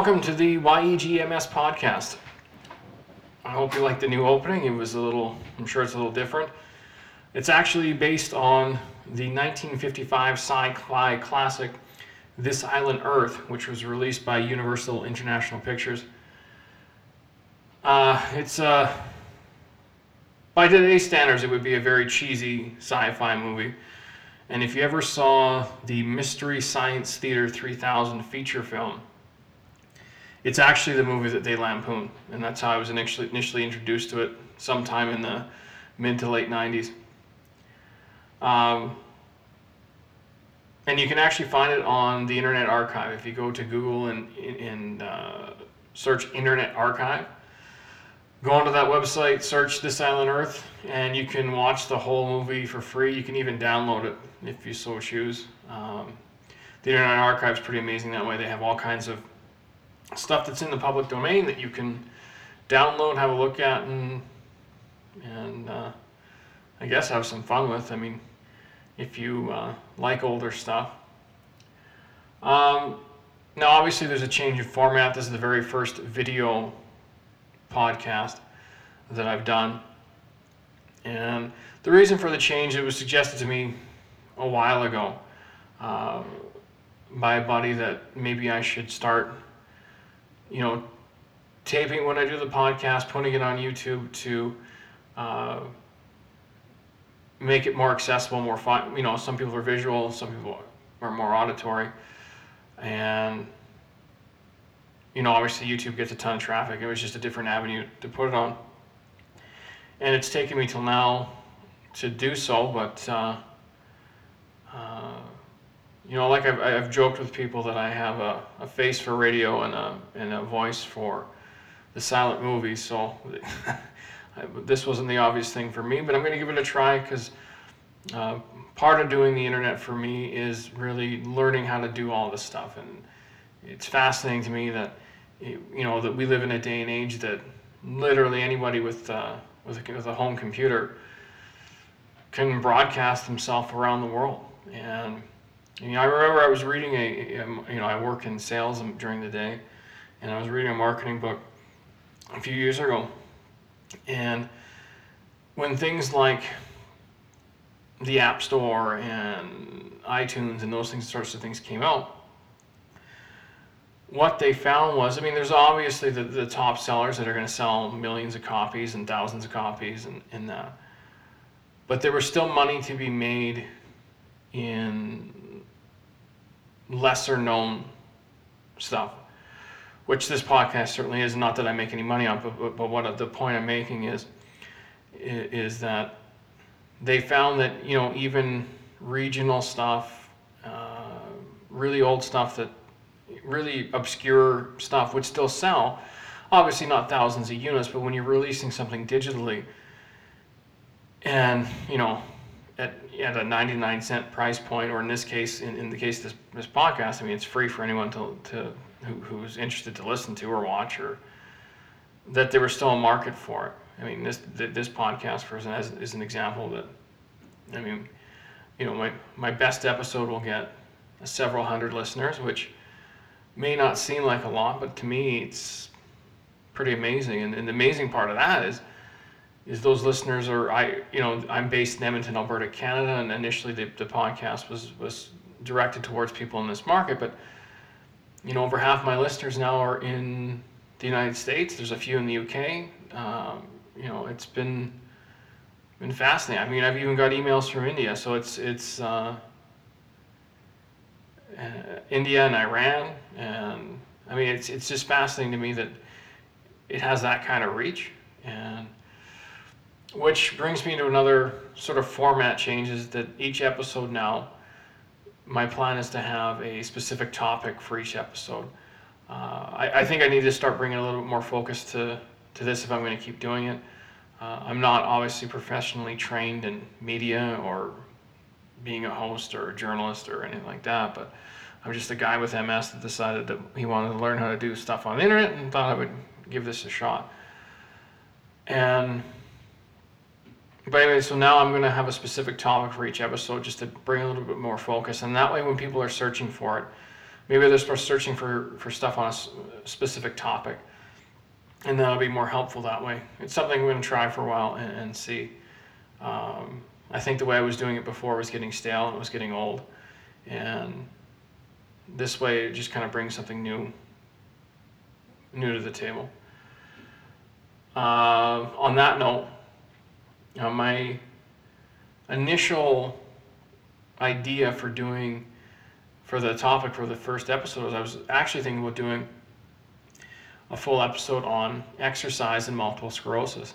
Welcome to the YEGMS podcast. I hope you like the new opening. It was a little, I'm sure it's a little different. It's actually based on the 1955 sci fi classic This Island Earth, which was released by Universal International Pictures. Uh, it's, uh, by today's standards, it would be a very cheesy sci fi movie. And if you ever saw the Mystery Science Theater 3000 feature film, it's actually the movie that they lampoon, and that's how I was initially initially introduced to it sometime in the mid to late 90s. Um, and you can actually find it on the Internet Archive if you go to Google and, and uh, search Internet Archive. Go onto that website, search This Island Earth, and you can watch the whole movie for free. You can even download it if you so choose. Um, the Internet Archive is pretty amazing that way. They have all kinds of stuff that's in the public domain that you can download, have a look at, and and uh, I guess have some fun with. I mean, if you uh, like older stuff. Um, now, obviously, there's a change in format. This is the very first video podcast that I've done, and the reason for the change it was suggested to me a while ago uh, by a buddy that maybe I should start you know, taping when I do the podcast, putting it on YouTube to uh, make it more accessible, more fun. You know, some people are visual, some people are more auditory, and you know, obviously YouTube gets a ton of traffic. It was just a different avenue to put it on, and it's taken me till now to do so, but. Uh, you know, like I've, I've joked with people that I have a, a face for radio and a, and a voice for the silent movies. So this wasn't the obvious thing for me, but I'm going to give it a try because uh, part of doing the internet for me is really learning how to do all this stuff. And it's fascinating to me that, you know, that we live in a day and age that literally anybody with, uh, with, a, with a home computer can broadcast himself around the world. And you know, I remember I was reading a, you know, I work in sales during the day, and I was reading a marketing book a few years ago, and when things like the App Store and iTunes and those things, sorts of things came out, what they found was, I mean, there's obviously the, the top sellers that are going to sell millions of copies and thousands of copies and, and that, but there was still money to be made in lesser known stuff, which this podcast certainly is. Not that I make any money on, but, but, but what the point I'm making is, is that they found that you know even regional stuff, uh, really old stuff that really obscure stuff would still sell. Obviously, not thousands of units, but when you're releasing something digitally, and you know at, at a 99 cent price point, or in this case, in, in the case of this, this podcast, I mean, it's free for anyone to, to who, who's interested to listen to or watch, or that there was still a market for it. I mean, this this podcast for is, is an example that, I mean, you know, my, my best episode will get several hundred listeners, which may not seem like a lot, but to me, it's pretty amazing. And, and the amazing part of that is is those listeners are I you know I'm based in Edmonton, Alberta, Canada, and initially the, the podcast was was directed towards people in this market, but you know over half my listeners now are in the United States. There's a few in the UK. Um, you know it's been been fascinating. I mean I've even got emails from India, so it's it's uh, uh, India and Iran, and I mean it's it's just fascinating to me that it has that kind of reach and which brings me to another sort of format change is that each episode now, my plan is to have a specific topic for each episode. Uh, I, I, think I need to start bringing a little bit more focus to, to this if I'm going to keep doing it. Uh, I'm not obviously professionally trained in media or being a host or a journalist or anything like that, but I'm just a guy with MS that decided that he wanted to learn how to do stuff on the internet and thought I would give this a shot. And but anyway, so now I'm going to have a specific topic for each episode just to bring a little bit more focus. And that way, when people are searching for it, maybe they're searching for, for stuff on a specific topic. And that'll be more helpful that way. It's something I'm going to try for a while and, and see. Um, I think the way I was doing it before was getting stale and it was getting old. And this way it just kind of brings something new new to the table. Uh, on that note, uh, my initial idea for doing for the topic for the first episode was I was actually thinking about doing a full episode on exercise and multiple sclerosis.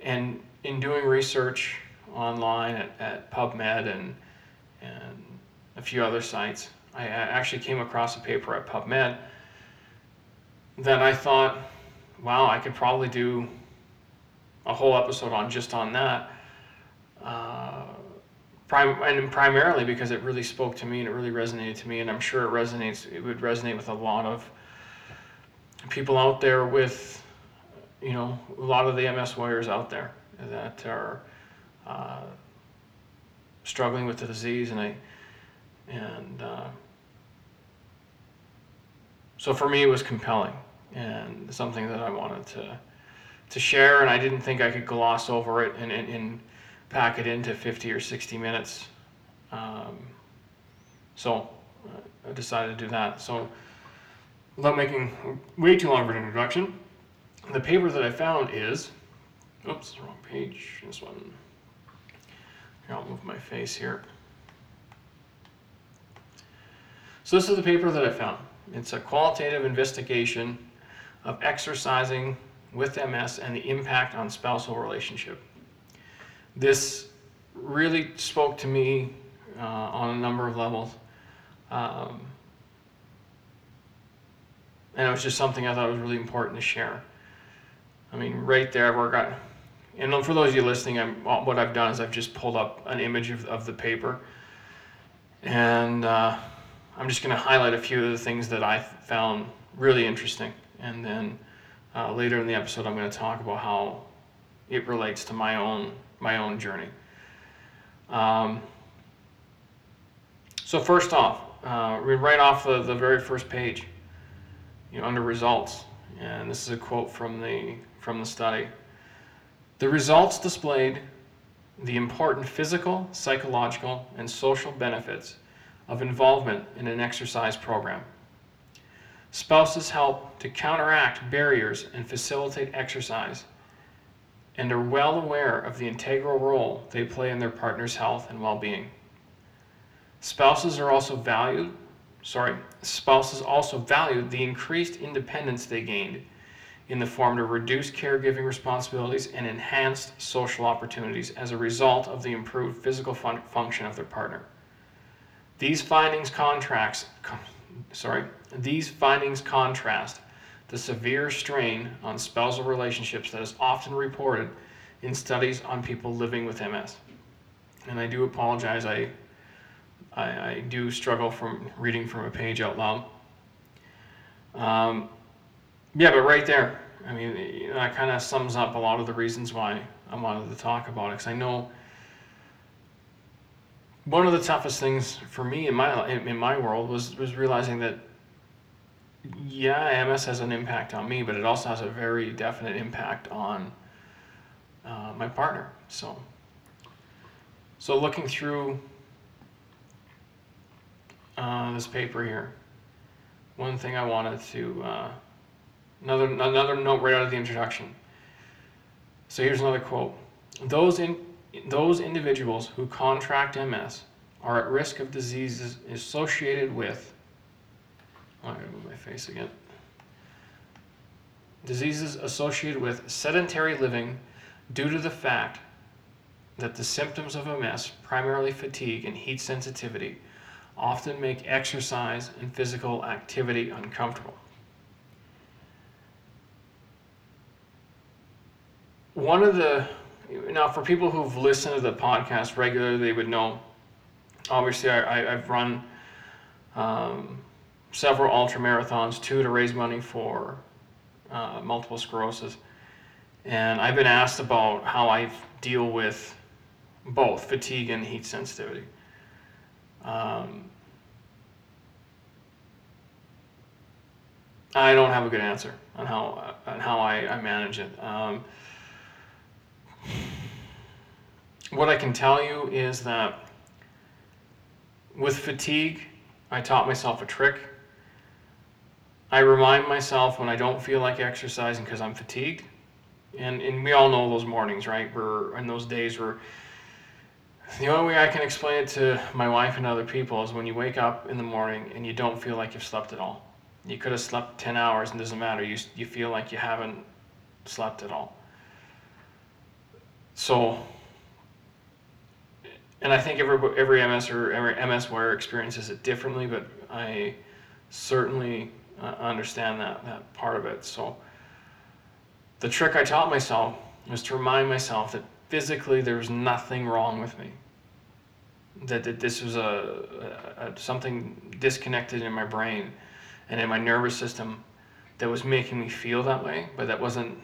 And in doing research online at, at PubMed and and a few other sites, I actually came across a paper at PubMed that I thought, wow, I could probably do a whole episode on just on that. Uh, and primarily because it really spoke to me and it really resonated to me, and I'm sure it resonates. It would resonate with a lot of people out there with, you know, a lot of the MS warriors out there that are uh, struggling with the disease, and I, and uh, so for me it was compelling and something that I wanted to to share, and I didn't think I could gloss over it and, and, and pack it into 50 or 60 minutes. Um, so uh, I decided to do that. So without making way too long of an introduction, the paper that I found is, oops, wrong page, this one. Here, I'll move my face here. So this is the paper that I found. It's a qualitative investigation of exercising with MS and the impact on spousal relationship. This really spoke to me uh, on a number of levels. Um, and it was just something I thought was really important to share. I mean, right there, where I got, and for those of you listening, I'm, what I've done is I've just pulled up an image of, of the paper, and uh, I'm just going to highlight a few of the things that I found really interesting, and then uh, later in the episode, I'm going to talk about how it relates to my own my own journey. Um, so first off, uh, right off the, the very first page, you know, under results, and this is a quote from the from the study. The results displayed the important physical, psychological, and social benefits of involvement in an exercise program. Spouses help to counteract barriers and facilitate exercise and are well aware of the integral role they play in their partner's health and well-being. Spouses are also valued, sorry, spouses also valued the increased independence they gained in the form of reduced caregiving responsibilities and enhanced social opportunities as a result of the improved physical fun- function of their partner. These findings contracts, sorry, these findings contrast the severe strain on spousal relationships that is often reported in studies on people living with MS. And I do apologize, I, I, I do struggle from reading from a page out loud. Um, yeah, but right there, I mean, you know, that kind of sums up a lot of the reasons why I wanted to talk about it. Because I know one of the toughest things for me in my in, in my world was was realizing that yeah, MS has an impact on me, but it also has a very definite impact on uh, my partner. So, so looking through uh, this paper here, one thing I wanted to uh, another another note right out of the introduction. So here's another quote: Those in those individuals who contract MS are at risk of diseases associated with I'm going to move my face again. Diseases associated with sedentary living due to the fact that the symptoms of MS, primarily fatigue and heat sensitivity, often make exercise and physical activity uncomfortable. One of the, now for people who've listened to the podcast regularly, they would know, obviously I, I, have run um, several ultra marathons, two to raise money for uh, multiple sclerosis. And I've been asked about how I deal with both fatigue and heat sensitivity. Um, I don't have a good answer on how on how I, I manage it. Um, what I can tell you is that with fatigue, I taught myself a trick. I remind myself when I don't feel like exercising because I'm fatigued. And, and we all know those mornings, right? Where in those days where the only way I can explain it to my wife and other people is when you wake up in the morning and you don't feel like you've slept at all. You could have slept 10 hours and it doesn't matter. You, you feel like you haven't slept at all. So, and I think every, every MS or every MS warrior experiences it differently, but I certainly understand that, that part of it. So, the trick I taught myself was to remind myself that physically there was nothing wrong with me. That, that this was a, a something disconnected in my brain and in my nervous system that was making me feel that way, but that wasn't.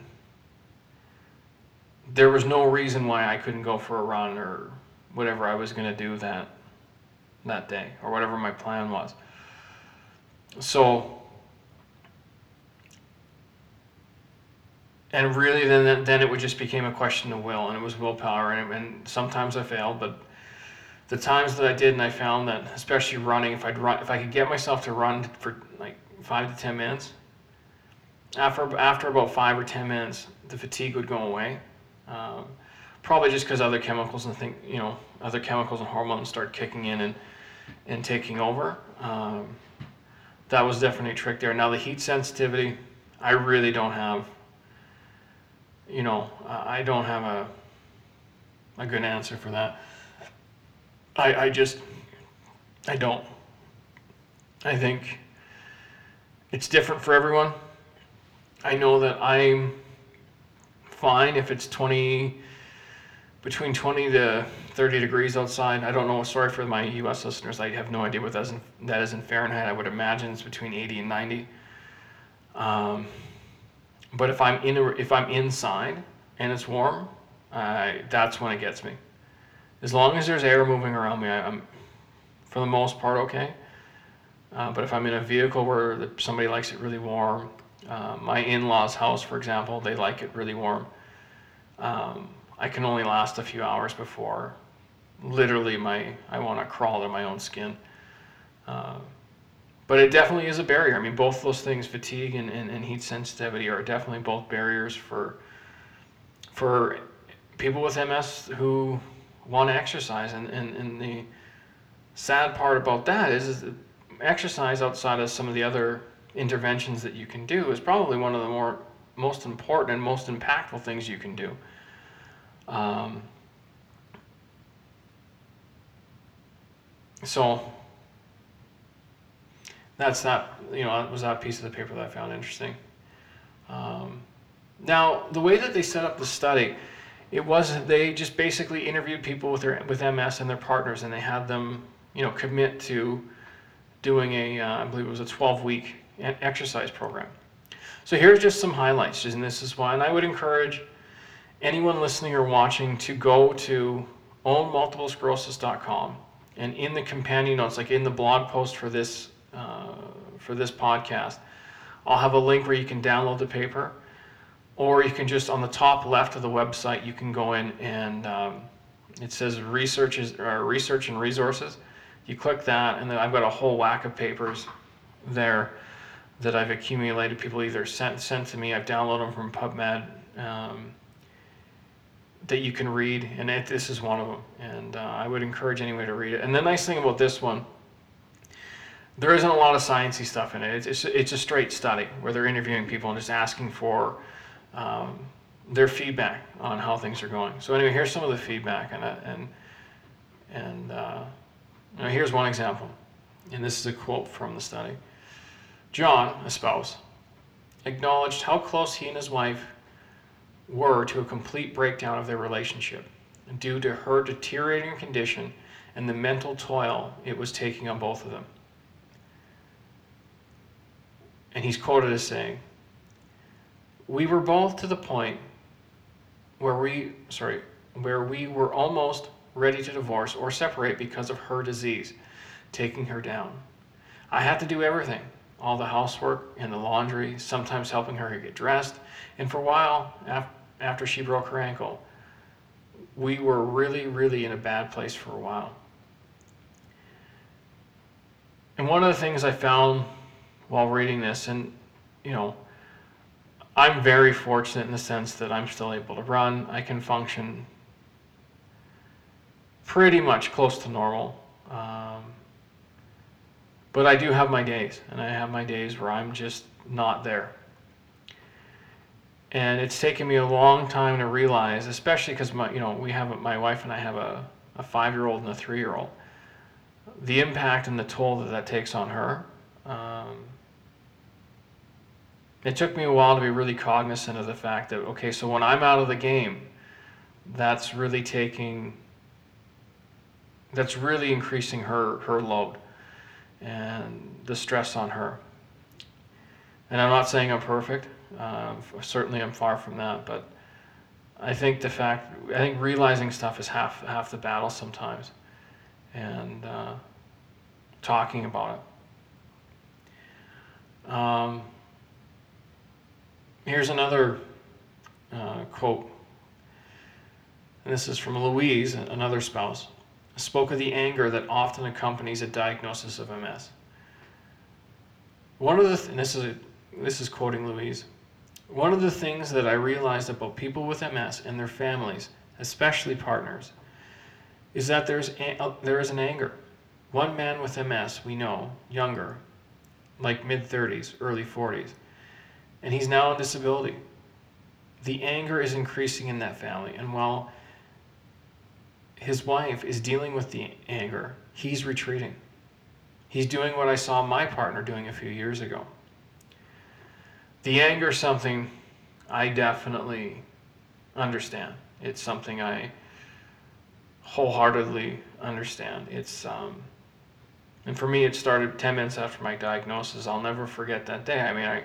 There was no reason why I couldn't go for a run or whatever I was going to do that that day or whatever my plan was. So and really then then it would just became a question of will and it was willpower and, and sometimes I failed but the times that I did and I found that especially running if I'd run if I could get myself to run for like five to ten minutes after after about five or ten minutes the fatigue would go away um, probably just because other chemicals and think you know other chemicals and hormones start kicking in and and taking over um, that was definitely a trick there. Now the heat sensitivity I really don't have you know I don't have a a good answer for that I, I just I don't I think it's different for everyone. I know that I'm fine if it's 20, between 20 to 30 degrees outside. I don't know. Sorry for my U.S. listeners. I have no idea what that is in, that is in Fahrenheit. I would imagine it's between 80 and 90. Um, but if I'm in a, if I'm inside and it's warm, uh, that's when it gets me. As long as there's air moving around me, I, I'm for the most part okay. Uh, but if I'm in a vehicle where the, somebody likes it really warm, uh, my in-laws' house, for example, they like it really warm. Um, I can only last a few hours before literally my I want to crawl in my own skin. Uh, but it definitely is a barrier. I mean, both those things, fatigue and, and, and heat sensitivity, are definitely both barriers for for people with MS who want to exercise. And, and, and the sad part about that is, is that exercise outside of some of the other interventions that you can do is probably one of the more most important and most impactful things you can do. Um, so that's that. You know, that was that piece of the paper that I found interesting. Um, now, the way that they set up the study, it was they just basically interviewed people with their with MS and their partners, and they had them, you know, commit to doing a, uh, I believe it was a 12 week exercise program. So here's just some highlights, and this is why, and I would encourage anyone listening or watching to go to ownmultiplesclerosis.com and in the companion notes, like in the blog post for this uh, for this podcast, I'll have a link where you can download the paper, or you can just on the top left of the website you can go in and um, it says research is, or research and resources you click that, and then I've got a whole whack of papers there that I've accumulated. People either sent sent to me, I've downloaded them from PubMed um, that you can read, and it, this is one of them. And uh, I would encourage anyone to read it. And the nice thing about this one, there isn't a lot of sciencey stuff in it. It's, it's, it's a straight study where they're interviewing people and just asking for um, their feedback on how things are going. So anyway, here's some of the feedback, and and and. Uh, here's one example, and this is a quote from the study. John, a spouse, acknowledged how close he and his wife were to a complete breakdown of their relationship due to her deteriorating condition and the mental toil it was taking on both of them. And he's quoted as saying, We were both to the point where we, sorry, where we were almost ready to divorce or separate because of her disease, taking her down. I had to do everything all the housework and the laundry, sometimes helping her get dressed. And for a while, after she broke her ankle, we were really, really in a bad place for a while. And one of the things I found while reading this, and you know, I'm very fortunate in the sense that I'm still able to run. I can function pretty much close to normal. Um, but I do have my days, and I have my days where I'm just not there. And it's taken me a long time to realize, especially because my, you know, we have my wife and I have a, a five-year-old and a three-year-old, the impact and the toll that that takes on her. Um, it took me a while to be really cognizant of the fact that okay, so when I'm out of the game, that's really taking, that's really increasing her her load and the stress on her. And I'm not saying I'm perfect. Uh, certainly, I'm far from that. But I think the fact, I think realizing stuff is half half the battle sometimes, and uh, talking about it. Um, here's another uh, quote. And this is from Louise, another spouse spoke of the anger that often accompanies a diagnosis of MS. One of the th- this is a, this is quoting Louise. One of the things that I realized about people with MS and their families, especially partners, is that there's a, uh, there is an anger. One man with MS we know, younger, like mid 30s, early 40s, and he's now on disability. The anger is increasing in that family, and while his wife is dealing with the anger, he's retreating. He's doing what I saw my partner doing a few years ago. The anger is something I definitely understand. It's something I wholeheartedly understand. It's um, and for me, it started 10 minutes after my diagnosis. I'll never forget that day. I mean, I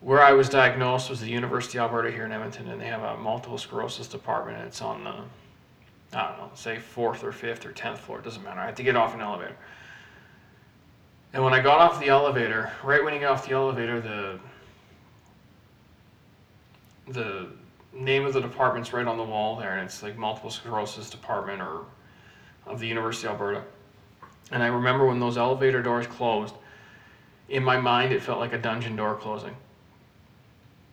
where I was diagnosed was the University of Alberta here in Edmonton, and they have a multiple sclerosis department. It's on the I don't know, say fourth or fifth or tenth floor, it doesn't matter. I had to get off an elevator. And when I got off the elevator, right when you get off the elevator, the the name of the department's right on the wall there, and it's like multiple sclerosis department or of the University of Alberta. And I remember when those elevator doors closed, in my mind it felt like a dungeon door closing.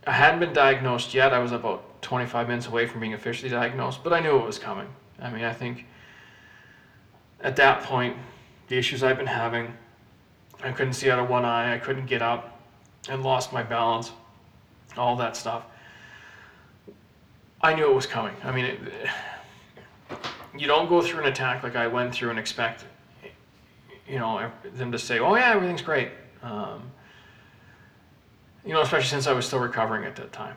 I hadn't been diagnosed yet. I was about 25 minutes away from being officially diagnosed, but I knew it was coming. I mean, I think at that point, the issues I've been having, I couldn't see out of one eye, I couldn't get up, and lost my balance, all that stuff. I knew it was coming. I mean, it, you don't go through an attack like I went through and expect, you know, them to say, "Oh yeah, everything's great." Um, you know, especially since I was still recovering at that time.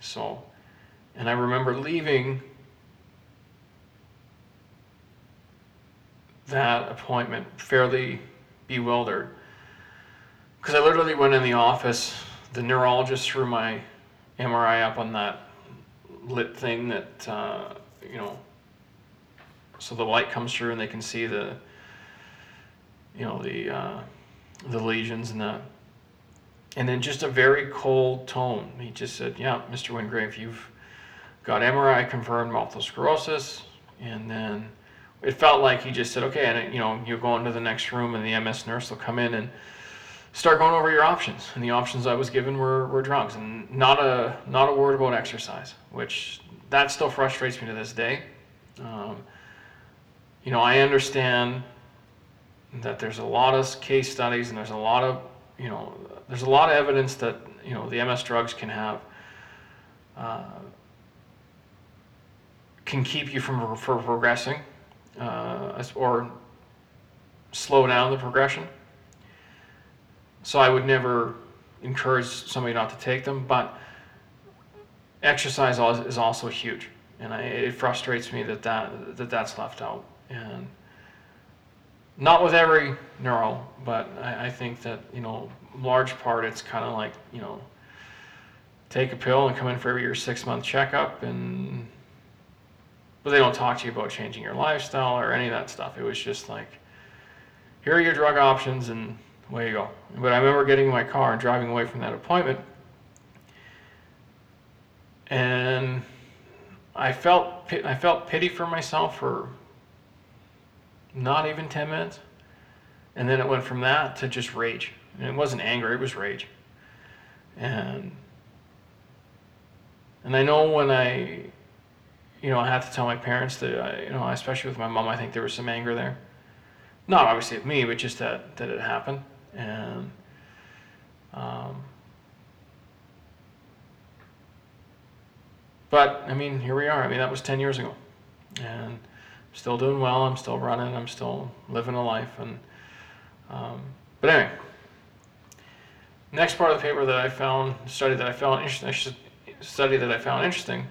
So, and I remember leaving that appointment fairly bewildered because I literally went in the office. The neurologist threw my MRI up on that lit thing that uh, you know, so the light comes through and they can see the you know the uh, the lesions and that. And then just a very cold tone. He just said, "Yeah, Mr. Wingrave, you've got MRI confirmed multiple sclerosis, and then." it felt like he just said, okay, and you know, you go into the next room, and the MS nurse will come in and start going over your options. And the options I was given were, were drugs, and not a not a word about exercise, which that still frustrates me to this day. Um, you know, I understand that there's a lot of case studies, and there's a lot of you know, there's a lot of evidence that you know the MS drugs can have. Uh, can keep you from, progressing uh, or slow down the progression. So I would never encourage somebody not to take them, but exercise is also huge, and I, it frustrates me that, that that that's left out. And not with every neuro, but I, I think that you know, large part it's kind of like you know, take a pill and come in for every year six month checkup and but they don't talk to you about changing your lifestyle or any of that stuff. It was just like, here are your drug options, and away you go. But I remember getting in my car and driving away from that appointment, and I felt I felt pity for myself for not even ten minutes, and then it went from that to just rage. And it wasn't anger; it was rage. And and I know when I, you know, I have to tell my parents that I, you know, especially with my mom, I think there was some anger there. Not obviously at me, but just that that it happened. And um, but I mean, here we are. I mean, that was ten years ago, and still doing well. I'm still running. I'm still living a life. And um, but anyway, next part of the paper that I found, study that I found interesting, study that I found interesting,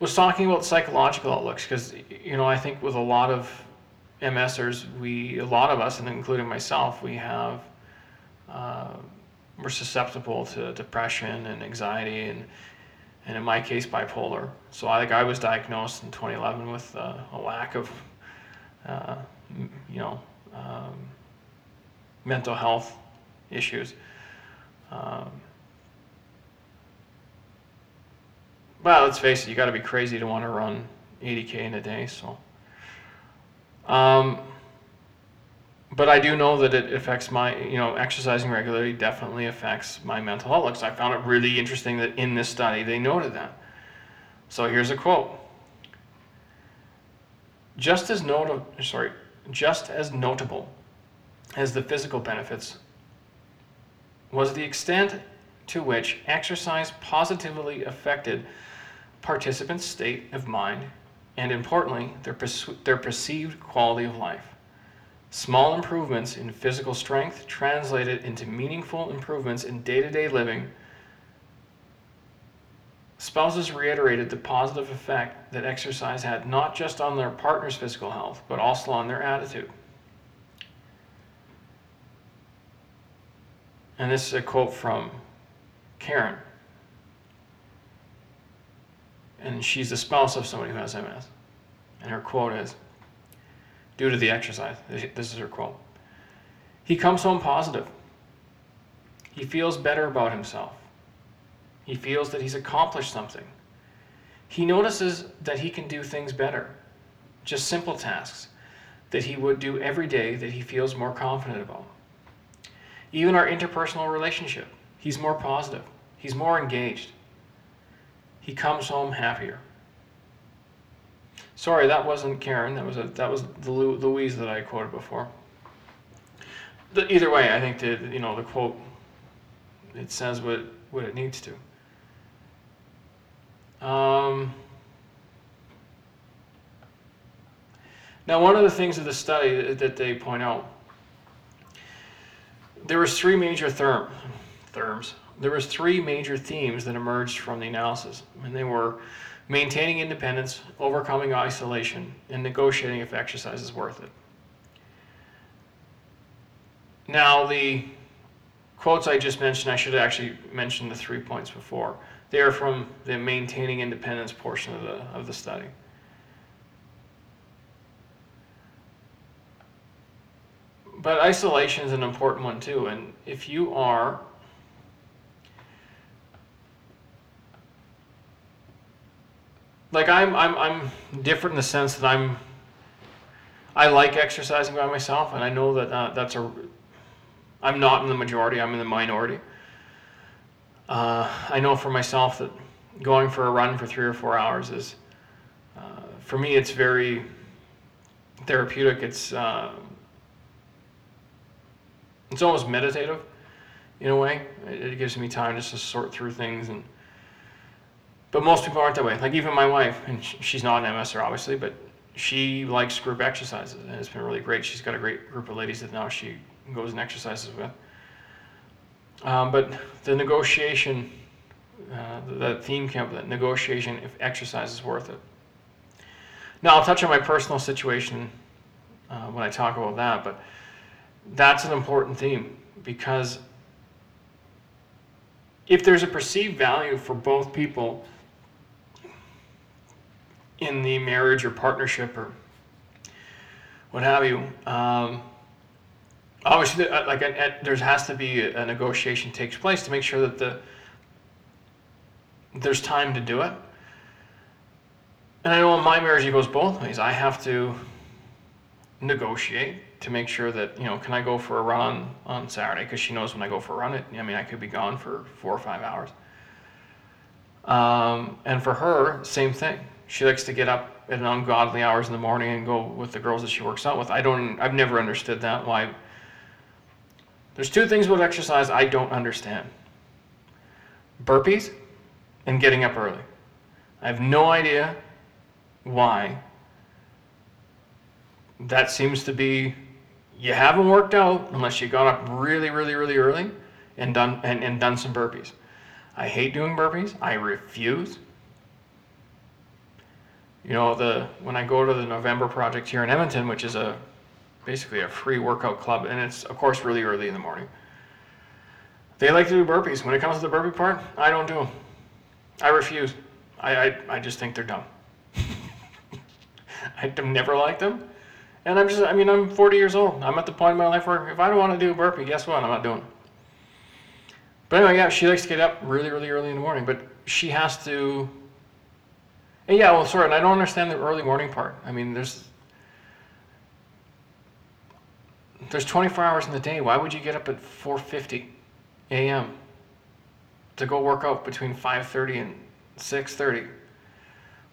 was talking about psychological outlooks because you know I think with a lot of MSers, we, a lot of us, and including myself, we have, uh, we're susceptible to depression and anxiety, and, and in my case, bipolar. So I think I was diagnosed in 2011 with uh, a lack of, uh, you know, um, mental health issues. Um, well, let's face it, you got to be crazy to want to run 80k in a day. So. Um, but I do know that it affects my, you know, exercising regularly definitely affects my mental outlook. So I found it really interesting that in this study they noted that. So here's a quote. Just as notable, sorry, just as notable as the physical benefits was the extent to which exercise positively affected participants' state of mind and importantly, their, their perceived quality of life. Small improvements in physical strength translated into meaningful improvements in day to day living. Spouses reiterated the positive effect that exercise had not just on their partner's physical health, but also on their attitude. And this is a quote from Karen and she's the spouse of somebody who has MS. And her quote is due to the exercise, this is her quote. He comes home positive. He feels better about himself. He feels that he's accomplished something. He notices that he can do things better, just simple tasks that he would do every day that he feels more confident about. Even our interpersonal relationship, he's more positive, he's more engaged he comes home happier. Sorry, that wasn't Karen. That was a, that was the Louise that I quoted before. The, either way, I think the you know the quote it says what what it needs to. Um, now, one of the things of the study that they point out, there was three major therm, therms there was three major themes that emerged from the analysis, and they were maintaining independence, overcoming isolation, and negotiating if exercise is worth it. Now, the quotes I just mentioned, I should actually mention the three points before. They are from the maintaining independence portion of the, of the study. But isolation is an important one too, and if you are like I'm I'm I'm different in the sense that I'm I like exercising by myself, and I know that uh, that's a I'm not in the majority. I'm in the minority. Uh, I know for myself that going for a run for three or four hours is, uh, for me, it's very therapeutic. It's uh, it's almost meditative in a way. It, it gives me time just to sort through things and but most people aren't that way. Like even my wife, and she's not an MSer obviously, but she likes group exercises, and it's been really great. She's got a great group of ladies that now she goes and exercises with. Um, but the negotiation, uh, the theme camp, that negotiation if exercise is worth it. Now I'll touch on my personal situation uh, when I talk about that, but that's an important theme because if there's a perceived value for both people in the marriage or partnership or what have you, um, obviously, uh, like, there has to be a, a negotiation takes place to make sure that the there's time to do it. And I know in my marriage it goes both ways. I have to negotiate to make sure that you know, can I go for a run on, on Saturday? Because she knows when I go for a run, it I mean, I could be gone for four or five hours. Um, and for her, same thing. She likes to get up at ungodly hours in the morning and go with the girls that she works out with. I don't. I've never understood that. Why? There's two things about exercise I don't understand. Burpees and getting up early. I have no idea why. That seems to be you haven't worked out unless you got up really, really, really early and done and, and done some burpees. I hate doing burpees. I refuse. You know, the when I go to the November project here in Edmonton, which is a basically a free workout club, and it's of course really early in the morning. They like to do burpees. When it comes to the burpee part, I don't do them. I refuse. I, I, I just think they're dumb. I've never liked them. And I'm just, I mean, I'm 40 years old. I'm at the point in my life where if I don't want to do a burpee, guess what? I'm not doing it. But anyway, yeah, she likes to get up really, really early in the morning, but she has to. And yeah, well, sorry, and I don't understand the early morning part. I mean, there's there's 24 hours in the day. Why would you get up at 4:50 a.m. to go work out between 5:30 and 6:30?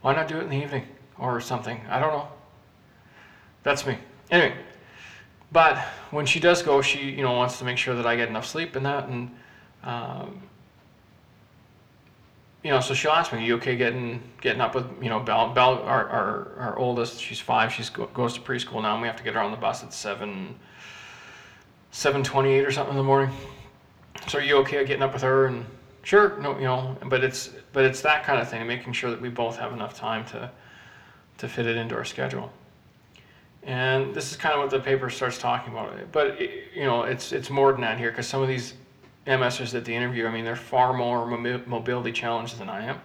Why not do it in the evening or something? I don't know. That's me. Anyway, but when she does go, she you know wants to make sure that I get enough sleep and that, and um, you know, so she'll ask me, "Are you okay getting getting up with you know Belle? Belle, our our, our oldest, she's five. She's go, goes to preschool now, and we have to get her on the bus at seven seven twenty eight or something in the morning. So are you okay getting up with her? And sure, no, you know, but it's but it's that kind of thing, making sure that we both have enough time to to fit it into our schedule. And this is kind of what the paper starts talking about. But it, you know, it's it's more than that here because some of these MSers at the interview, I mean, they're far more mobility challenged than I am.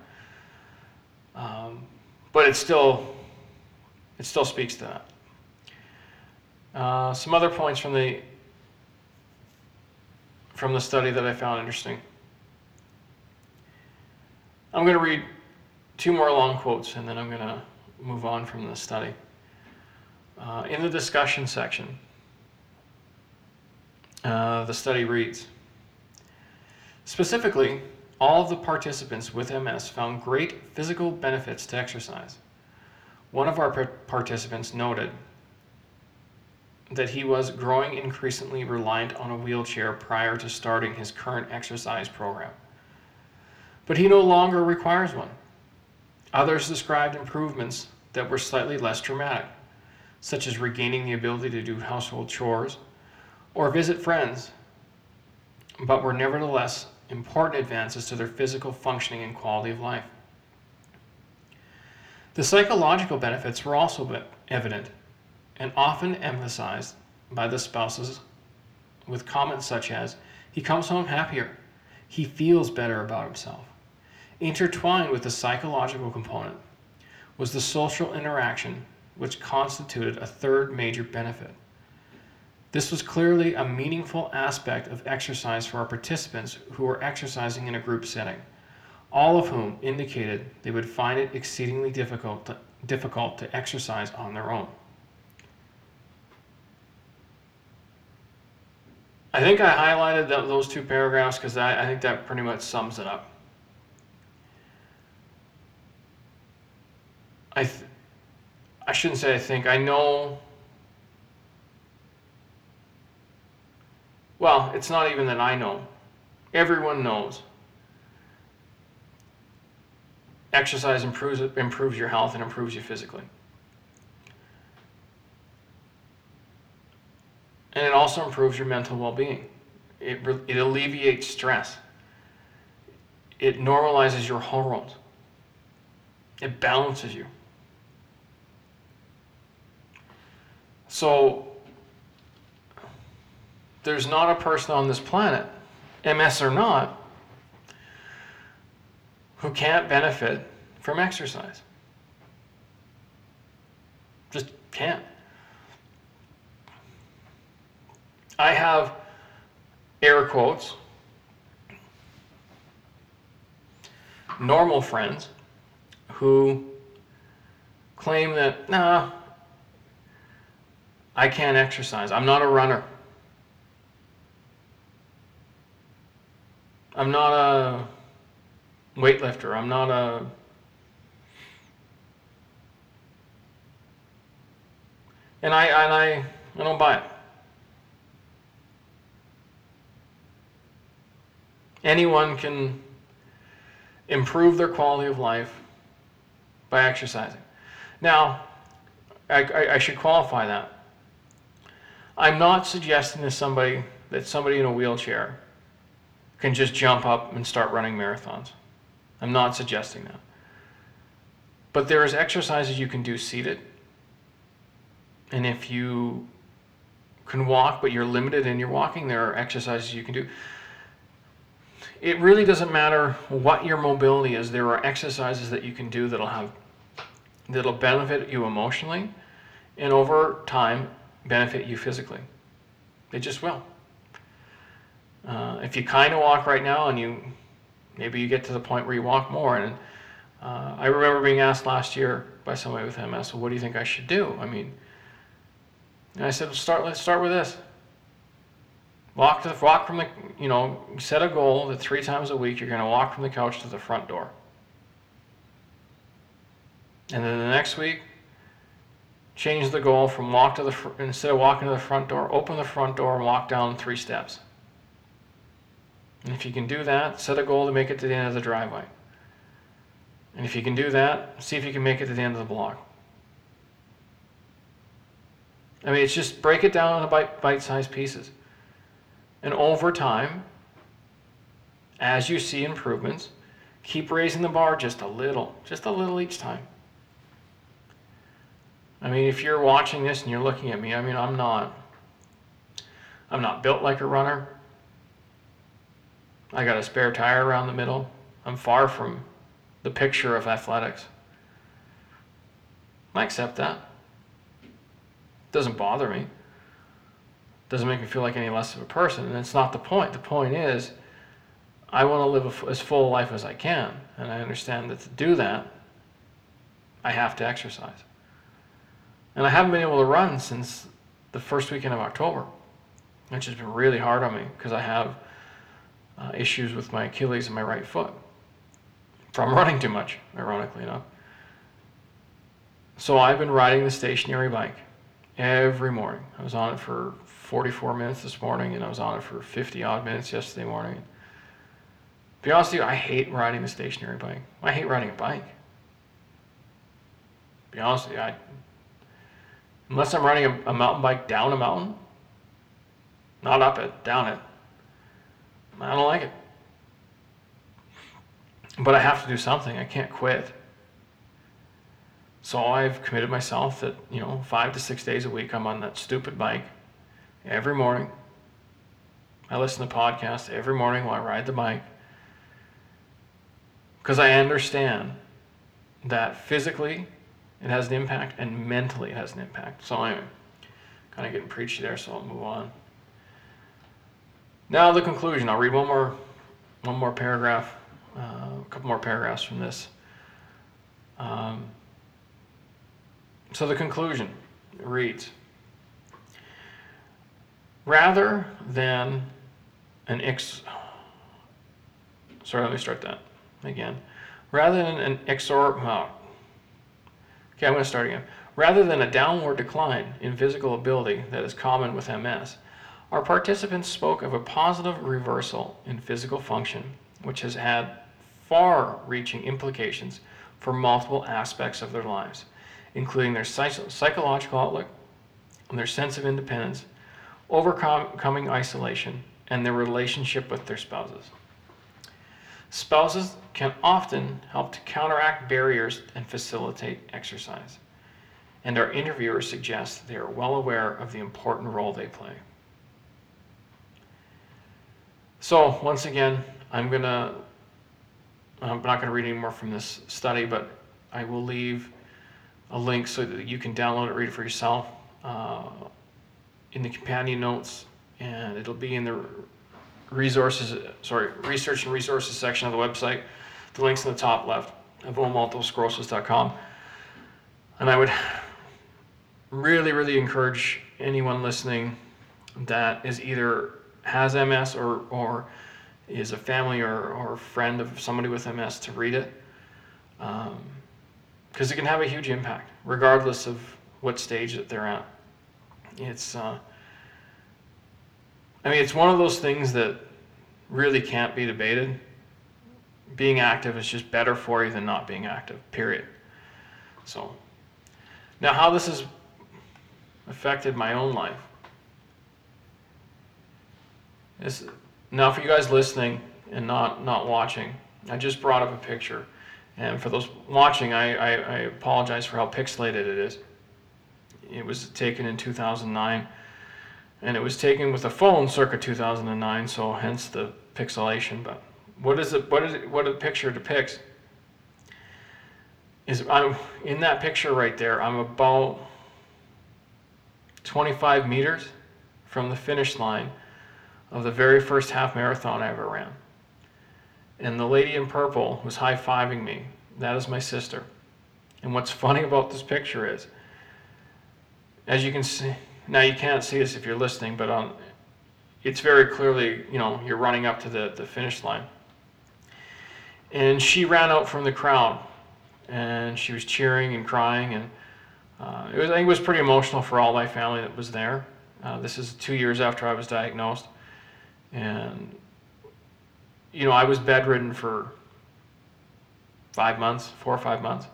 Um, but it still it still speaks to that. Uh, some other points from the from the study that I found interesting. I'm going to read two more long quotes and then I'm going to move on from the study. Uh, in the discussion section, uh, the study reads Specifically, all of the participants with MS found great physical benefits to exercise. One of our participants noted that he was growing increasingly reliant on a wheelchair prior to starting his current exercise program. But he no longer requires one. Others described improvements that were slightly less dramatic such as regaining the ability to do household chores or visit friends, but were nevertheless important advances to their physical functioning and quality of life. The psychological benefits were also evident and often emphasized by the spouses with comments such as, he comes home happier, he feels better about himself. Intertwined with the psychological component was the social interaction which constituted a third major benefit. This was clearly a meaningful aspect of exercise for our participants who were exercising in a group setting, all of whom indicated they would find it exceedingly difficult to, difficult to exercise on their own. I think I highlighted those two paragraphs because I, I think that pretty much sums it up. I, I shouldn't say I think. I know. Well, it's not even that I know. Everyone knows. Exercise improves improves your health and improves you physically. And it also improves your mental well-being. It, it alleviates stress. It normalizes your hormones. It balances you. So there's not a person on this planet, MS or not, who can't benefit from exercise. Just can't. I have air quotes normal friends who claim that, nah, I can't exercise. I'm not a runner. I'm not a weightlifter. I'm not a and I and I I don't buy it. Anyone can improve their quality of life by exercising. Now, I, I, I should qualify that. I'm not suggesting to somebody that somebody in a wheelchair can just jump up and start running marathons. I'm not suggesting that. But there's exercises you can do seated. And if you can walk, but you're limited in your walking, there are exercises you can do. It really doesn't matter what your mobility is. There are exercises that you can do that'll have that'll benefit you emotionally and over time benefit you physically. They just will. Uh, if you kind of walk right now and you maybe you get to the point where you walk more and uh, I remember being asked last year by somebody with MS, well, what do you think I should do? I mean, and I said, start. Let's start with this. Walk to the walk from the you know set a goal that three times a week you're going to walk from the couch to the front door. And then the next week, change the goal from walk to the instead of walking to the front door, open the front door and walk down three steps. And if you can do that, set a goal to make it to the end of the driveway. And if you can do that, see if you can make it to the end of the block. I mean, it's just break it down into bite, bite-sized pieces. And over time, as you see improvements, keep raising the bar just a little, just a little each time. I mean, if you're watching this and you're looking at me, I mean, I'm not I'm not built like a runner. I got a spare tire around the middle. I'm far from the picture of athletics. I accept that. Doesn't bother me. Doesn't make me feel like any less of a person. And it's not the point. The point is, I want to live as full a life as I can. And I understand that to do that, I have to exercise. And I haven't been able to run since the first weekend of October, which has been really hard on me because I have uh, issues with my Achilles and my right foot from running too much, ironically enough. So I've been riding the stationary bike every morning. I was on it for 44 minutes this morning, and I was on it for 50 odd minutes yesterday morning. To be honest with you, I hate riding a stationary bike. I hate riding a bike. To be honest with you, I, unless I'm riding a, a mountain bike down a mountain, not up it, down it, I don't like it. But I have to do something. I can't quit. So I've committed myself that, you know, five to six days a week, I'm on that stupid bike every morning. I listen to podcasts every morning while I ride the bike. Because I understand that physically it has an impact and mentally it has an impact. So I'm kind of getting preachy there, so I'll move on. Now the conclusion. I'll read one more, one more paragraph, uh, a couple more paragraphs from this. Um, so the conclusion reads Rather than an ex. Sorry, let me start that again. Rather than an exor. Oh. Okay, I'm going to start again. Rather than a downward decline in physical ability that is common with MS, our participants spoke of a positive reversal in physical function, which has had far reaching implications for multiple aspects of their lives including their psychological outlook, their sense of independence, overcoming isolation, and their relationship with their spouses. Spouses can often help to counteract barriers and facilitate exercise. And our interviewers suggest they are well aware of the important role they play. So, once again, I'm to, I'm not to read any more from this study, but I will leave a link so that you can download it, read it for yourself. Uh, in the companion notes and it'll be in the resources, sorry, research and resources section of the website. The link's in the top left of ownmultiplesclerosis.com. And I would really, really encourage anyone listening that is either has MS or, or is a family or, or friend of somebody with MS to read it. Because um, it can have a huge impact, regardless of what stage that they're at. It's, uh, I mean, it's one of those things that really can't be debated. Being active is just better for you than not being active, period. So, now how this has affected my own life is now for you guys listening and not not watching. I just brought up a picture, and for those watching, I, I, I apologize for how pixelated it is. It was taken in 2009, and it was taken with a phone circa 2009, so hence the pixelation. But what is it? What is it? What a picture depicts is I'm in that picture right there. I'm about 25 meters from the finish line of the very first half marathon I ever ran. And the lady in purple was high fiving me. That is my sister. And what's funny about this picture is, as you can see, now you can't see this if you're listening, but on, it's very clearly, you know, you're running up to the, the finish line. And she ran out from the crowd and she was cheering and crying. And uh, it was, I think it was pretty emotional for all my family that was there. Uh, this is two years after I was diagnosed. And, you know, I was bedridden for five months, four or five months.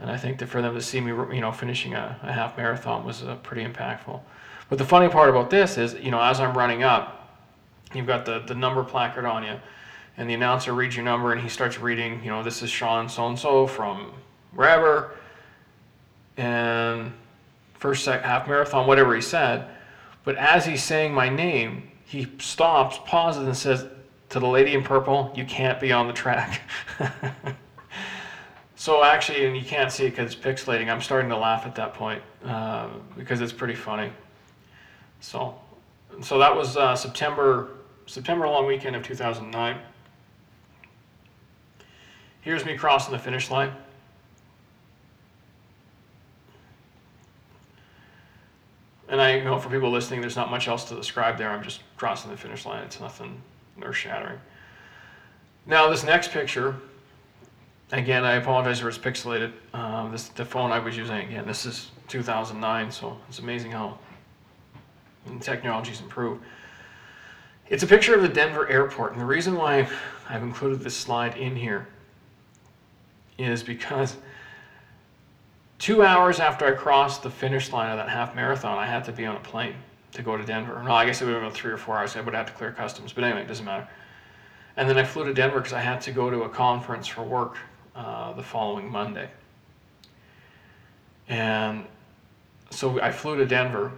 And I think that for them to see me, you know, finishing a, a half marathon was uh, pretty impactful. But the funny part about this is, you know, as I'm running up, you've got the, the number placard on you, and the announcer reads your number, and he starts reading, you know, this is Sean so and so from wherever, and first sec, half marathon, whatever he said. But as he's saying my name, he stops, pauses, and says to the lady in purple, You can't be on the track. so, actually, and you can't see it because it's pixelating, I'm starting to laugh at that point uh, because it's pretty funny. So, so that was uh, September, September long weekend of 2009. Here's me crossing the finish line. And I know for people listening, there's not much else to describe there. I'm just crossing the finish line. It's nothing earth shattering. Now this next picture, again, I apologize for it's pixelated. Um, this the phone I was using again. This is 2009, so it's amazing how technology's improved. It's a picture of the Denver airport, and the reason why I've included this slide in here is because Two hours after I crossed the finish line of that half marathon, I had to be on a plane to go to Denver. No, I guess it would have been three or four hours. I would have to clear customs, but anyway, it doesn't matter. And then I flew to Denver because I had to go to a conference for work uh, the following Monday. And so I flew to Denver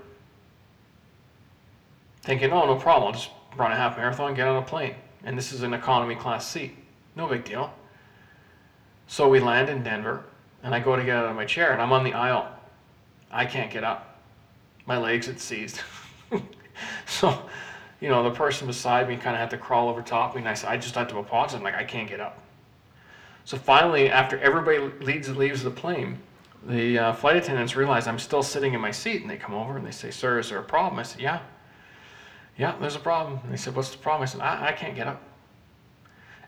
thinking, oh, no problem. I'll just run a half marathon, get on a plane. And this is an economy class seat. No big deal. So we land in Denver and I go to get out of my chair and I'm on the aisle. I can't get up. My legs had seized. so, you know, the person beside me kind of had to crawl over top me and I said, I just had to apologize. I'm like, I can't get up. So finally, after everybody leads, leaves the plane, the uh, flight attendants realize I'm still sitting in my seat and they come over and they say, Sir, is there a problem? I said, Yeah. Yeah, there's a problem. And they said, What's the problem? I said, I, I can't get up.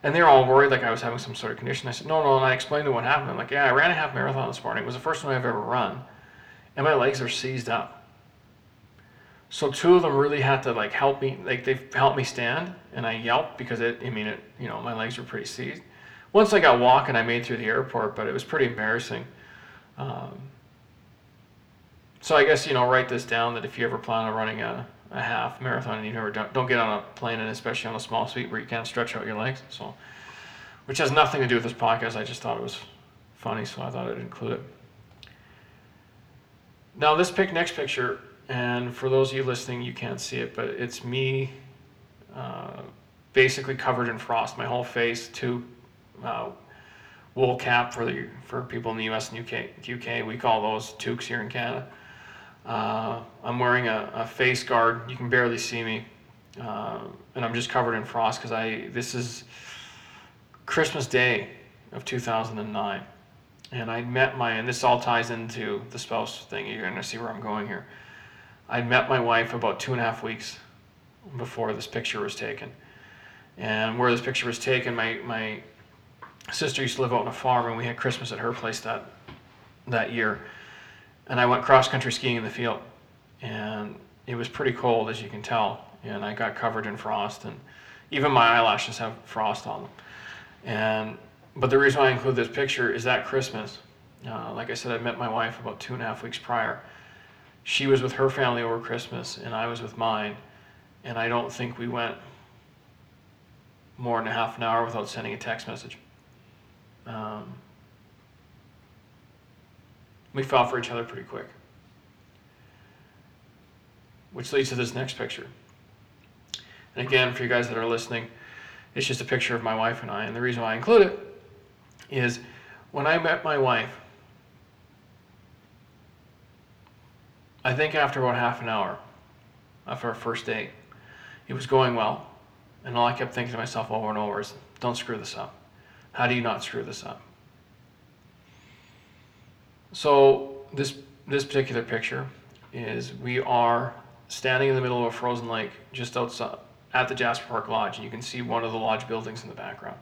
And they're all worried like I was having some sort of condition. I said, no, no. And I explained to them what happened. I'm like, yeah, I ran a half marathon this morning. It was the first one I've ever run. And my legs are seized up. So two of them really had to like help me, like they helped me stand. And I yelped because it, I mean, it, you know, my legs were pretty seized. Once I got walking, I made through the airport, but it was pretty embarrassing. Um, so I guess, you know, write this down that if you ever plan on running a, a half marathon and you've never don't, don't get on a plane and especially on a small seat where you can't stretch out your legs. So, which has nothing to do with this podcast. I just thought it was funny, so I thought I'd include it. Now this pick next picture, and for those of you listening, you can't see it, but it's me uh, basically covered in frost. My whole face, two uh, wool cap for the for people in the U.S. and UK. UK we call those toques here in Canada. Uh, I'm wearing a, a, face guard. You can barely see me, uh, and I'm just covered in frost because I. This is Christmas Day of 2009, and I met my. And this all ties into the spouse thing. You're gonna see where I'm going here. I met my wife about two and a half weeks before this picture was taken, and where this picture was taken, my my sister used to live out on a farm, and we had Christmas at her place that that year and I went cross country skiing in the field, and it was pretty cold as you can tell, and I got covered in frost, and even my eyelashes have frost on them. And but the reason I include this picture is that Christmas. Uh, like I said, I met my wife about two and a half weeks prior. She was with her family over Christmas, and I was with mine. And I don't think we went more than a half an hour without sending a text message. Um, we fell for each other pretty quick. Which leads to this next picture. And again, for you guys that are listening, it's just a picture of my wife and I. And the reason why I include it is when I met my wife, I think after about half an hour after our first date, it was going well. And all I kept thinking to myself over and over is, don't screw this up. How do you not screw this up? So this this particular picture is we are standing in the middle of a frozen lake just outside at the Jasper Park Lodge, and you can see one of the lodge buildings in the background.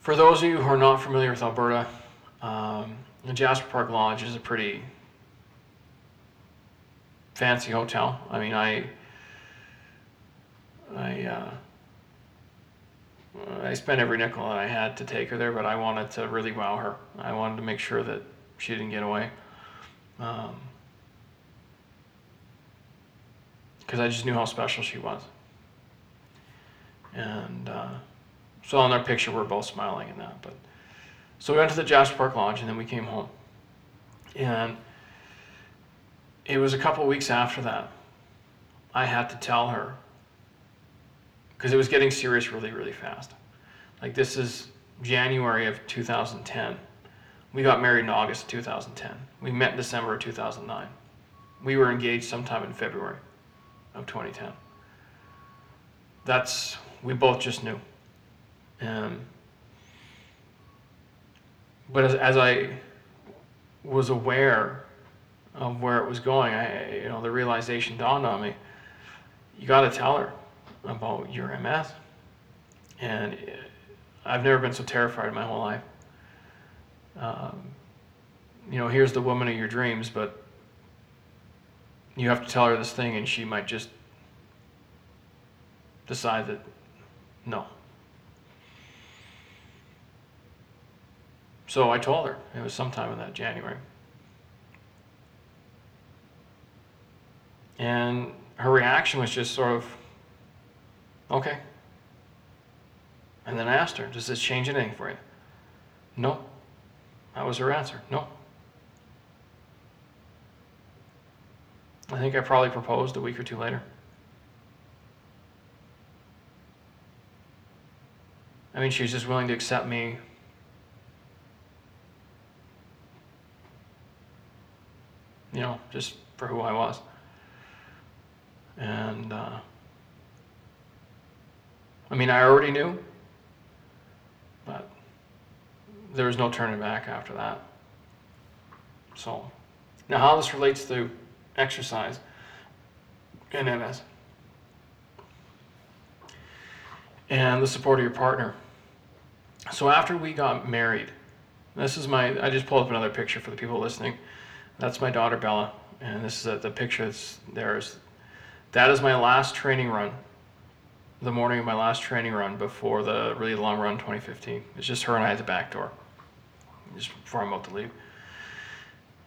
For those of you who are not familiar with Alberta, um, the Jasper Park Lodge is a pretty fancy hotel. I mean, I I uh, I spent every nickel that I had to take her there, but I wanted to really wow her. I wanted to make sure that she didn't get away. Because um, I just knew how special she was. And uh, so on our picture, we're both smiling and that. But so we went to the Jasper Park Lodge, and then we came home. And it was a couple weeks after that. I had to tell her because it was getting serious really, really fast. Like this is January of 2010. We got married in August of 2010. We met in December of 2009. We were engaged sometime in February of 2010. That's, we both just knew. Um, but as, as I was aware of where it was going, I, you know, the realization dawned on me, you got to tell her about your MS. And I've never been so terrified in my whole life um, you know, here's the woman of your dreams, but you have to tell her this thing and she might just decide that no. So I told her, it was sometime in that January. And her reaction was just sort of, okay. And then I asked her, does this change anything for you? No. That was her answer. No. I think I probably proposed a week or two later. I mean, she was just willing to accept me. You know, just for who I was. And, uh, I mean, I already knew, but there was no turning back after that. So, now how this relates to exercise and MS and the support of your partner. So after we got married, this is my, I just pulled up another picture for the people listening. That's my daughter Bella, and this is a, the picture that's there. Is, that is my last training run the morning of my last training run before the really long run 2015. It's just her and I at the back door, just before I'm about to leave.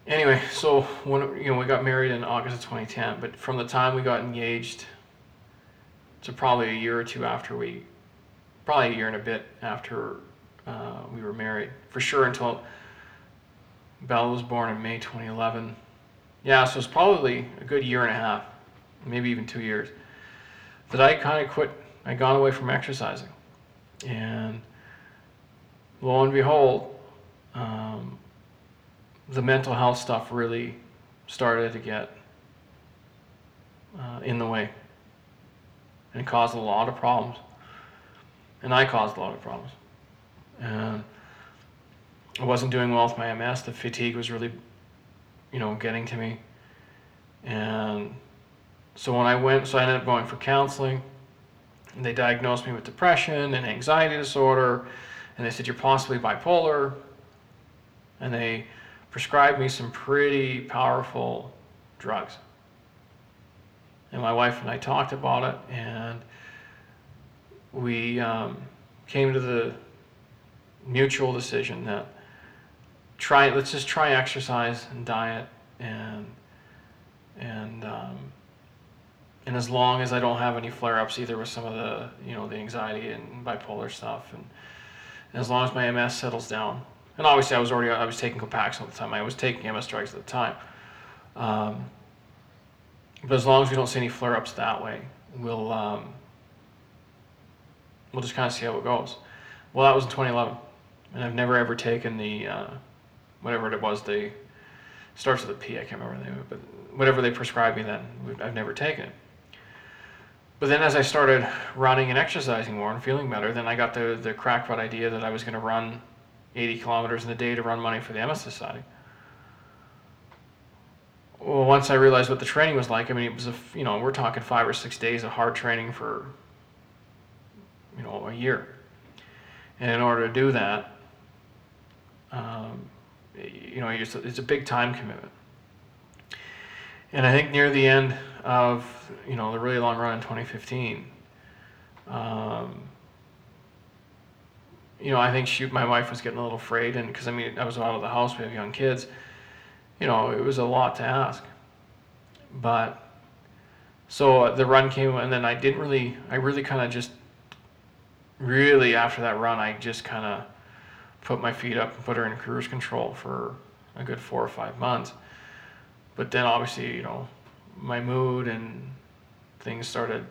Anyway, so when you know we got married in August of 2010, but from the time we got engaged to probably a year or two after we, probably a year and a bit after uh, we were married, for sure until Bella was born in May 2011. Yeah, so it's probably a good year and a half, maybe even two years that I kind of quit. I got away from exercising, and lo and behold, um, the mental health stuff really started to get uh, in the way and caused a lot of problems. And I caused a lot of problems. And I wasn't doing well with my MS. The fatigue was really, you know, getting to me. And so when I went, so I ended up going for counseling. And they diagnosed me with depression and anxiety disorder. And they said, You're possibly bipolar. And they prescribed me some pretty powerful drugs. And my wife and I talked about it, and we um, came to the mutual decision that try let's just try exercise and diet and and um, and as long as I don't have any flare-ups either with some of the you know the anxiety and bipolar stuff and, and as long as my MS settles down and obviously I was already I was taking Copaxone at the time. I was taking MS drugs at the time. Um, but as long as we don't see any flare-ups that way we'll um, we'll just kind of see how it goes. Well that was in 2011 and I've never ever taken the uh, whatever it was they starts with a P I can't remember the name but whatever they prescribed me then I've never taken it. But then as I started running and exercising more and feeling better then I got the the crackpot idea that I was going to run 80 kilometers in a day to run money for the MS Society well once I realized what the training was like I mean it was a you know we're talking five or six days of hard training for you know a year and in order to do that um, you know, it's a, it's a big time commitment. And I think near the end of, you know, the really long run in 2015, um, you know, I think she, my wife was getting a little afraid, and because I mean, I was out of the house, we have young kids, you know, it was a lot to ask. But so the run came, and then I didn't really, I really kind of just, really after that run, I just kind of put my feet up and put her in cruise control for a good four or five months. But then obviously, you know, my mood and things started.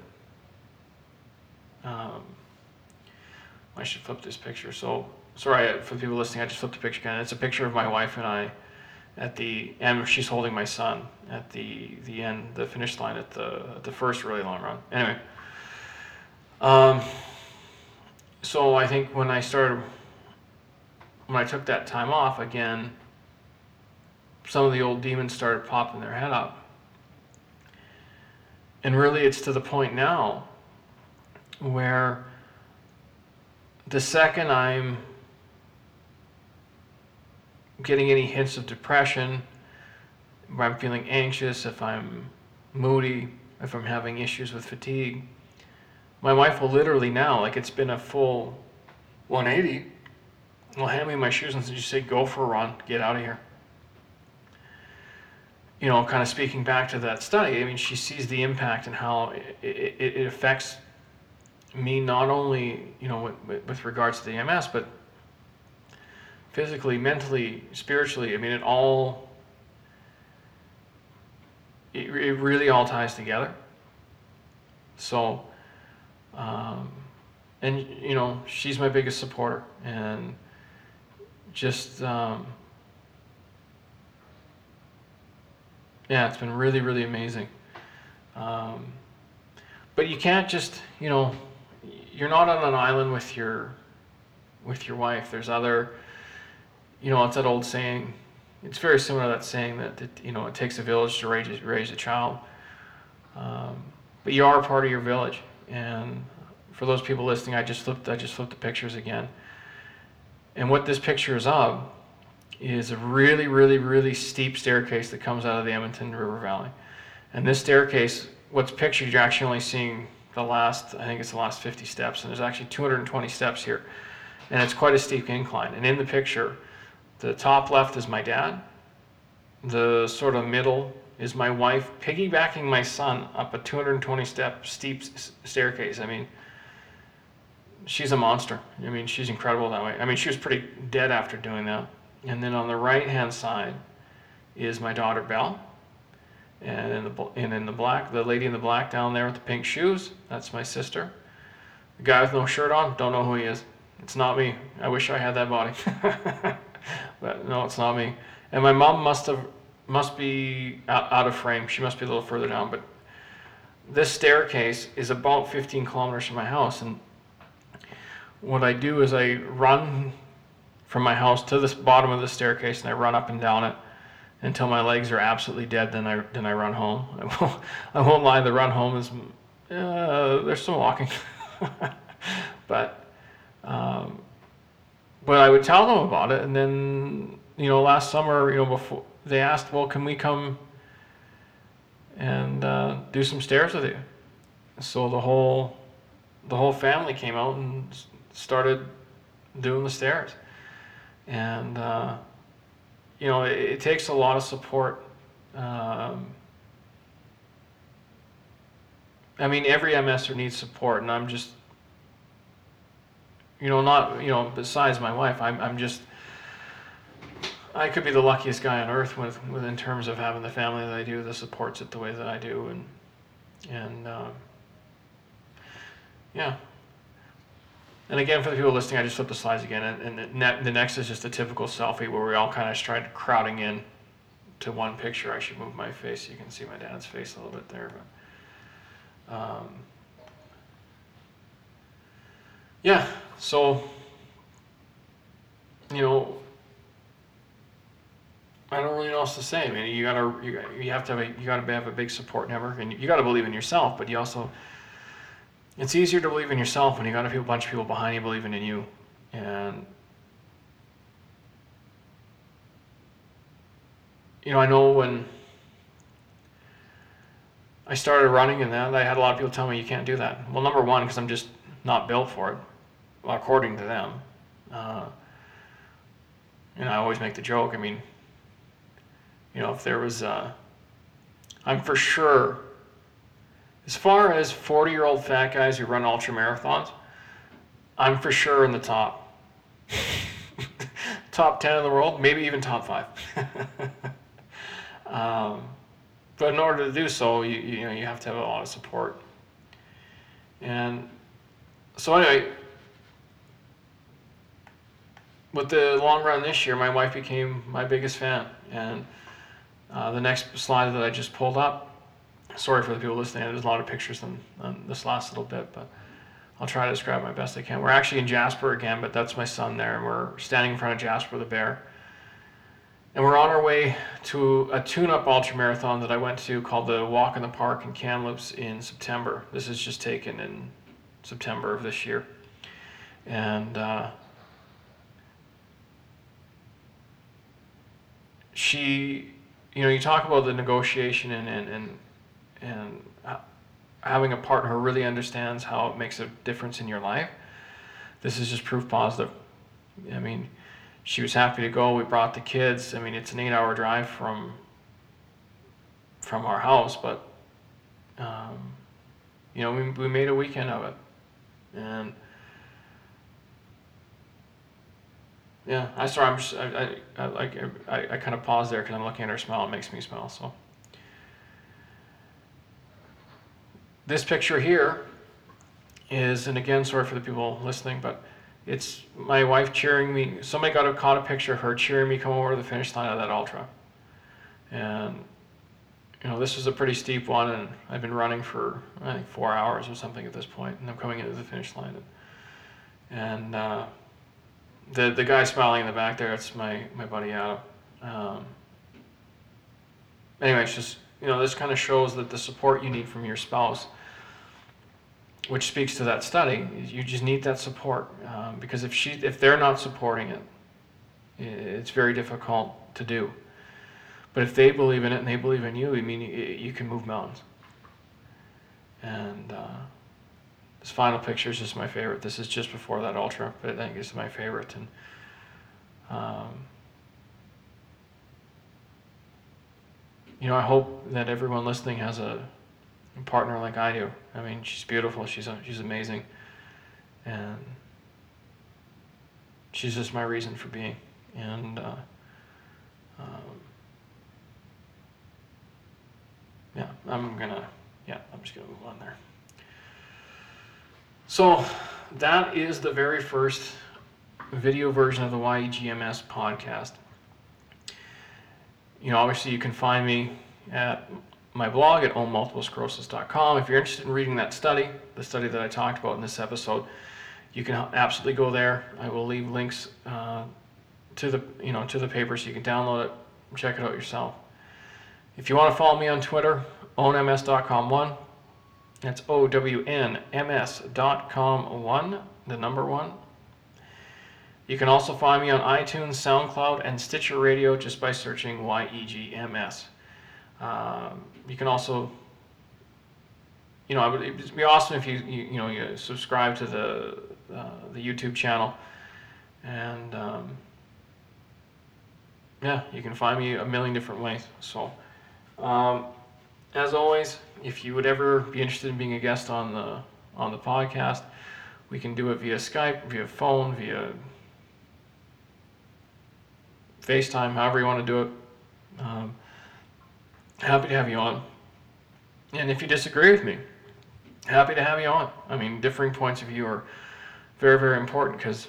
Um, I should flip this picture. So, sorry for the people listening, I just flipped the picture again. It's a picture of my wife and I at the and she's holding my son at the the end, the finish line at the at the first really long run. Anyway, um, so I think when I started when I took that time off again, some of the old demons started popping their head up. And really, it's to the point now where the second I'm getting any hints of depression, if I'm feeling anxious, if I'm moody, if I'm having issues with fatigue, my wife will literally now, like it's been a full 180, will hand me my shoes and just say, go for a run, get out of here. You know, kind of speaking back to that study, I mean, she sees the impact and how it, it, it affects me not only, you know, with, with regards to the MS, but physically, mentally, spiritually. I mean, it all, it, it really all ties together. So, um, and you know, she's my biggest supporter, and just um, yeah, it's been really really amazing. Um, but you can't just you know you're not on an island with your with your wife. There's other you know it's that old saying. It's very similar to that saying that, that you know it takes a village to raise raise a child. Um, but you are part of your village, and for those people listening, I just flipped I just flipped the pictures again. And what this picture is of is a really, really, really steep staircase that comes out of the Edmonton River Valley. And this staircase, what's pictured, you're actually only seeing the last, I think it's the last 50 steps, and there's actually 220 steps here. And it's quite a steep incline. And in the picture, the top left is my dad. The sort of middle is my wife piggybacking my son up a 220 step steep staircase. I mean, she's a monster. I mean, she's incredible that way. I mean, she was pretty dead after doing that. And then on the right hand side is my daughter Belle. And in the and in the black, the lady in the black down there with the pink shoes, that's my sister. The guy with no shirt on, don't know who he is. It's not me. I wish I had that body. but no, it's not me. And my mom must have must be out, out of frame. She must be a little further down, but this staircase is about 15 kilometers from my house, and what I do is I run from my house to the bottom of the staircase, and I run up and down it until my legs are absolutely dead. Then I then I run home. I won't, I won't lie. The run home is uh, there's some walking, but um, but I would tell them about it, and then you know last summer, you know before they asked, well, can we come and uh, do some stairs with you? So the whole the whole family came out and started doing the stairs, and uh, you know it, it, takes a lot of support. Um, I mean, every MSer needs support, and I'm just, you know, not, you know, besides my wife, I'm, I'm just, I could be the luckiest guy on earth with, with in terms of having the family that I do that supports it the way that I do, and, and, uh, yeah. And again, for the people listening, I just flipped the slides again, and, and the, the next is just a typical selfie where we all kind of started crowding in to one picture. I should move my face so you can see my dad's face a little bit there, but. Um, yeah, so, you know, I don't really know what else to say. I mean, you gotta, you, you have to have a, you gotta have a big support network, and you gotta believe in yourself. But you also, it's easier to believe in yourself when you got a bunch of people behind you believing in you, and you know, I know when I started running and then I had a lot of people tell me you can't do that. Well, number one, because I'm just not built for it, according to them. Uh, and I always make the joke. I mean, you know, if there was, uh, I'm for sure, as far as 40 year old fat guys who run ultra marathons, I'm for sure in the top. top 10 in the world, maybe even top five. um, but in order to do so, you, you know, you have to have a lot of support. And so anyway, with the long run this year, my wife became my biggest fan. And uh, the next slide that I just pulled up, sorry for the people listening, there's a lot of pictures on, on this last little bit, but I'll try to describe my best I can. We're actually in Jasper again, but that's my son there, and we're standing in front of Jasper the bear. And we're on our way to a tune-up ultra marathon that I went to called the Walk in the Park in Kamloops in September. This is just taken in September of this year. And uh, she, you know, you talk about the negotiation and, and, and, and having a partner who really understands how it makes a difference in your life. This is just proof positive. I mean, she was happy to go. We brought the kids. I mean, it's an eight-hour drive from from our house, but um, you know, we, we made a weekend of it, and yeah, I sorry, I'm just I, I, I like I, I kind of pause there because I'm looking at her smile. It makes me smile. So this picture here is, and again, sorry for the people listening, but it's my wife cheering me. Somebody got a caught a picture of her cheering me come over the finish line of that ultra. And you know, this was a pretty steep one, and I've been running for I think four hours or something at this point, and I'm coming into the finish line. And, and uh, the the guy smiling in the back there, it's my my buddy Adam. Um, anyway, it's just you know, this kind of shows that the support you need from your spouse which speaks to that study. You just need that support um, because if she, if they're not supporting it, it's very difficult to do. But if they believe in it and they believe in you, I mean, you can move mountains. And uh, this final picture is just my favorite. This is just before that ultra, but I think it's my favorite. And um, you know, I hope that everyone listening has a partner like I do. I mean, she's beautiful. She's she's amazing, and she's just my reason for being. And uh, um, yeah, I'm gonna yeah, I'm just gonna move on there. So that is the very first video version of the YEGMS podcast. you know, obviously you can find me at my blog at ownmultiplesclerosis.com. If you're interested in reading that study, the study that I talked about in this episode, you can absolutely go there. I will leave links uh, to the you know to the paper so you can download it, check it out yourself. If you want to follow me on Twitter, ownms.com one. That's O W N M S dot com one, the number one. You can also find me on iTunes, SoundCloud, and Stitcher Radio just by searching YEGMS. Um, you can also, you know, it would be awesome if you, you, you know, you subscribe to the, uh, the YouTube channel. And um, yeah, you can find me a million different ways. So, um, as always, if you would ever be interested in being a guest on the on the podcast, we can do it via Skype, via phone, via FaceTime, however you want to do it. Um, happy to have you on. And if you disagree with me, happy to have you on. I mean, differing points of view are very, very important because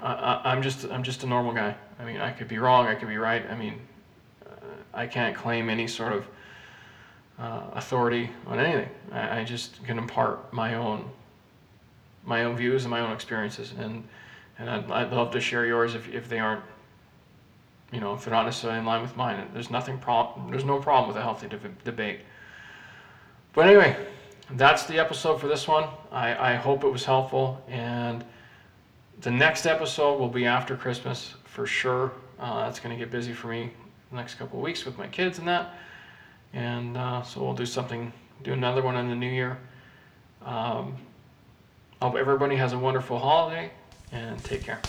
I, am just I'm just a normal guy. I mean, I could be wrong, I could be right. I mean, uh, I can't claim any sort of uh, authority on anything. I, I, just can impart my own my own views and my own experiences, and and I'd, I'd love to share yours if if they aren't you know, if they're not necessarily in line with mine. There's nothing problem. There's no problem with a healthy de- debate. But anyway, that's the episode for this one. I, I hope it was helpful, and the next episode will be after Christmas for sure. Uh, that's going to get busy for me the next couple of weeks with my kids and that, and uh, so we'll do something, do another one in the new year. Um, hope everybody has a wonderful holiday, and take care.